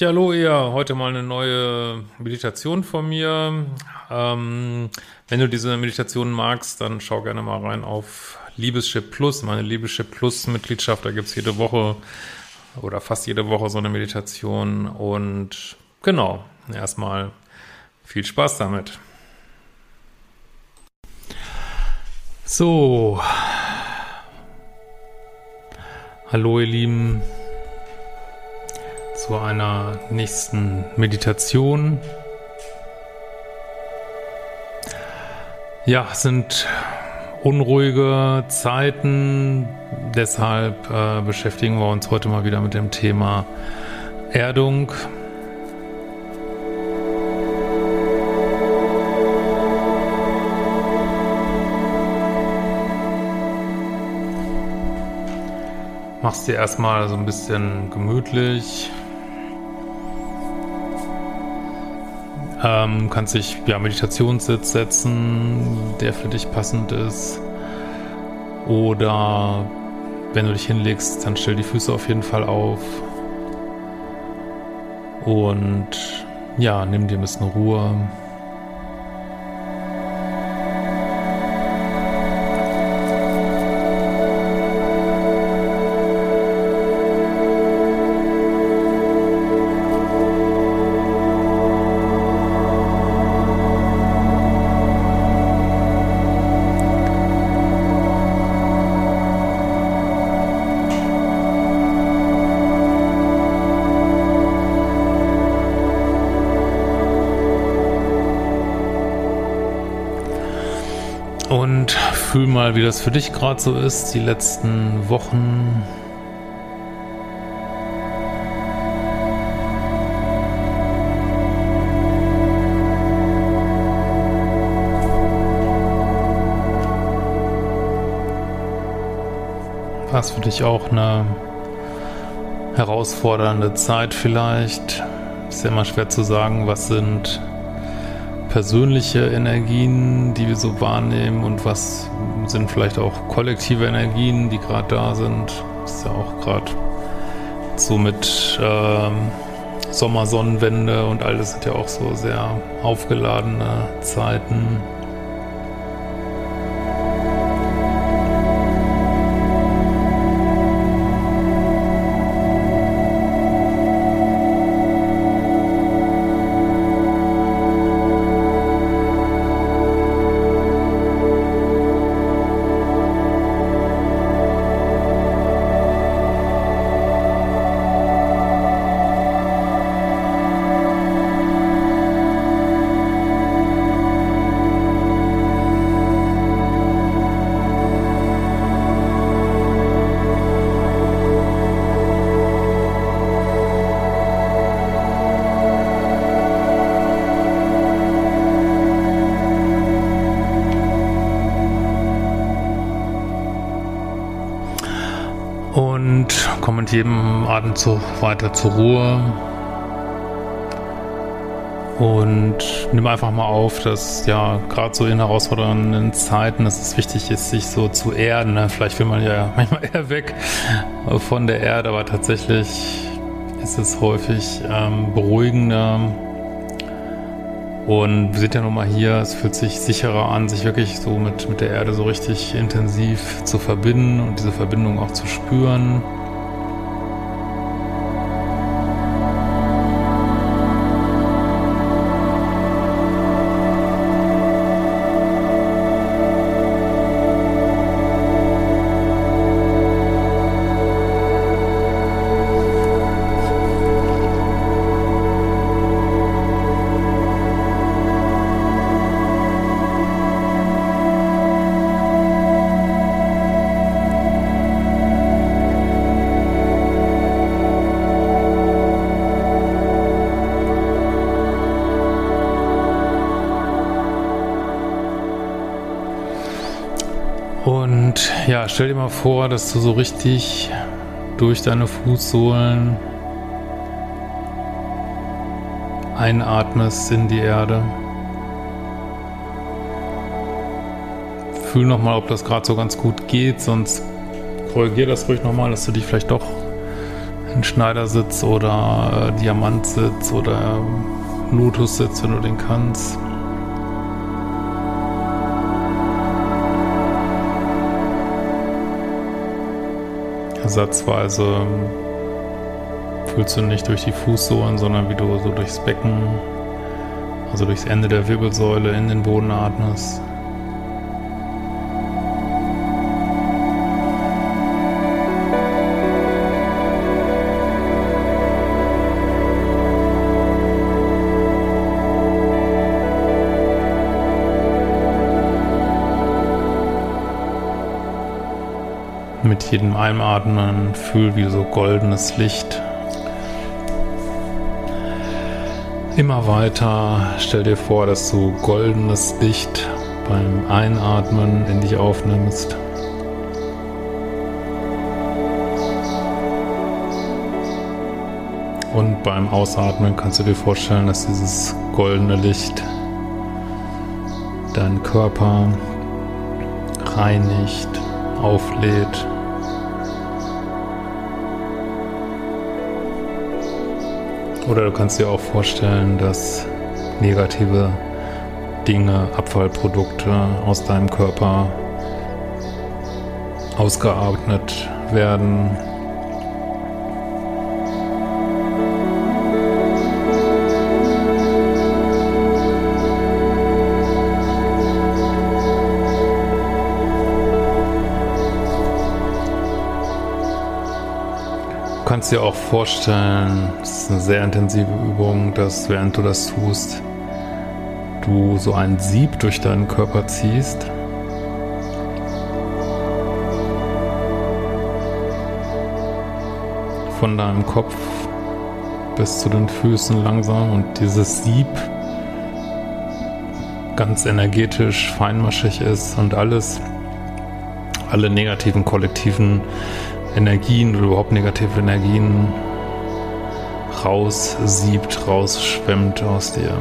Ja, hallo ihr. Heute mal eine neue Meditation von mir. Ähm, wenn du diese Meditation magst, dann schau gerne mal rein auf Liebeschip Plus, meine Liebeschip Plus Mitgliedschaft. Da gibt's jede Woche oder fast jede Woche so eine Meditation. Und genau, erstmal viel Spaß damit. So. Hallo ihr Lieben zu einer nächsten Meditation. Ja, sind unruhige Zeiten, deshalb äh, beschäftigen wir uns heute mal wieder mit dem Thema Erdung. Machst dir erstmal so ein bisschen gemütlich. Ähm, kannst dich ja Meditationssitz setzen, der für dich passend ist. Oder wenn du dich hinlegst, dann stell die Füße auf jeden Fall auf. Und ja, nimm dir ein bisschen Ruhe. Fühl mal, wie das für dich gerade so ist, die letzten Wochen. War es für dich auch eine herausfordernde Zeit vielleicht? Ist ja immer schwer zu sagen, was sind persönliche Energien, die wir so wahrnehmen und was sind vielleicht auch kollektive Energien, die gerade da sind. Das ist ja auch gerade so mit ähm, Sommersonnenwende und alles sind ja auch so sehr aufgeladene Zeiten. Jedem Atemzug weiter zur Ruhe. Und nimm einfach mal auf, dass ja gerade so in herausfordernden Zeiten, dass es wichtig ist, sich so zu erden. Ne? Vielleicht will man ja manchmal eher weg von der Erde, aber tatsächlich ist es häufig ähm, beruhigender, und wir sind ja nun mal hier, es fühlt sich sicherer an, sich wirklich so mit, mit der Erde so richtig intensiv zu verbinden und diese Verbindung auch zu spüren. Stell dir mal vor, dass du so richtig durch deine Fußsohlen einatmest in die Erde. Fühl nochmal, ob das gerade so ganz gut geht, sonst korrigier das ruhig nochmal, dass du dich vielleicht doch in Schneidersitz oder äh, Diamantsitz oder Lotussitz, wenn du den kannst. Ersatzweise fühlst du nicht durch die Fußsohlen, sondern wie du so durchs Becken, also durchs Ende der Wirbelsäule in den Boden atmest. Mit jedem Einatmen fühl wie so goldenes Licht immer weiter. Stell dir vor, dass du goldenes Licht beim Einatmen in dich aufnimmst. Und beim Ausatmen kannst du dir vorstellen, dass dieses goldene Licht deinen Körper reinigt, auflädt. Oder du kannst dir auch vorstellen, dass negative Dinge, Abfallprodukte aus deinem Körper ausgeatmet werden, kannst dir auch vorstellen, es ist eine sehr intensive Übung, dass während du das tust, du so ein Sieb durch deinen Körper ziehst. Von deinem Kopf bis zu den Füßen langsam und dieses Sieb ganz energetisch, feinmaschig ist und alles, alle negativen kollektiven Energien oder überhaupt negative Energien raussiebt, rausschwemmt aus dir.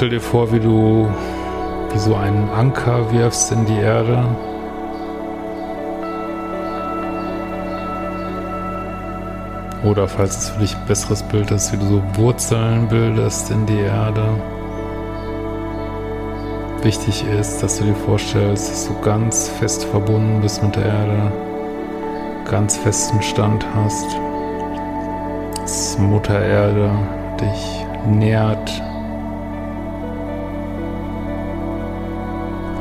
Stell dir vor, wie du wie so einen Anker wirfst in die Erde. Oder falls es für dich ein besseres Bild ist, wie du so Wurzeln bildest in die Erde. Wichtig ist, dass du dir vorstellst, dass du ganz fest verbunden bist mit der Erde, ganz festen Stand hast, dass Mutter Erde dich nährt,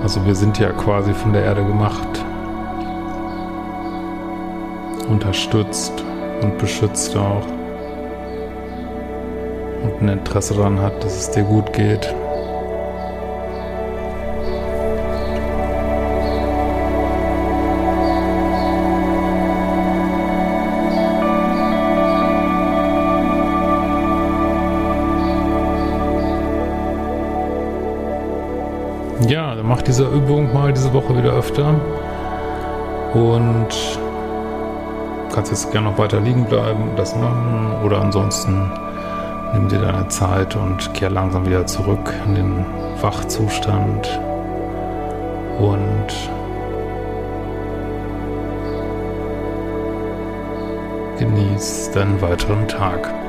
Also wir sind ja quasi von der Erde gemacht, unterstützt und beschützt auch und ein Interesse daran hat, dass es dir gut geht. Ja, dann mach diese Übung mal diese Woche wieder öfter. Und kannst jetzt gerne noch weiter liegen bleiben, das machen. Oder ansonsten nimm dir deine Zeit und kehr langsam wieder zurück in den Wachzustand. Und genieß deinen weiteren Tag.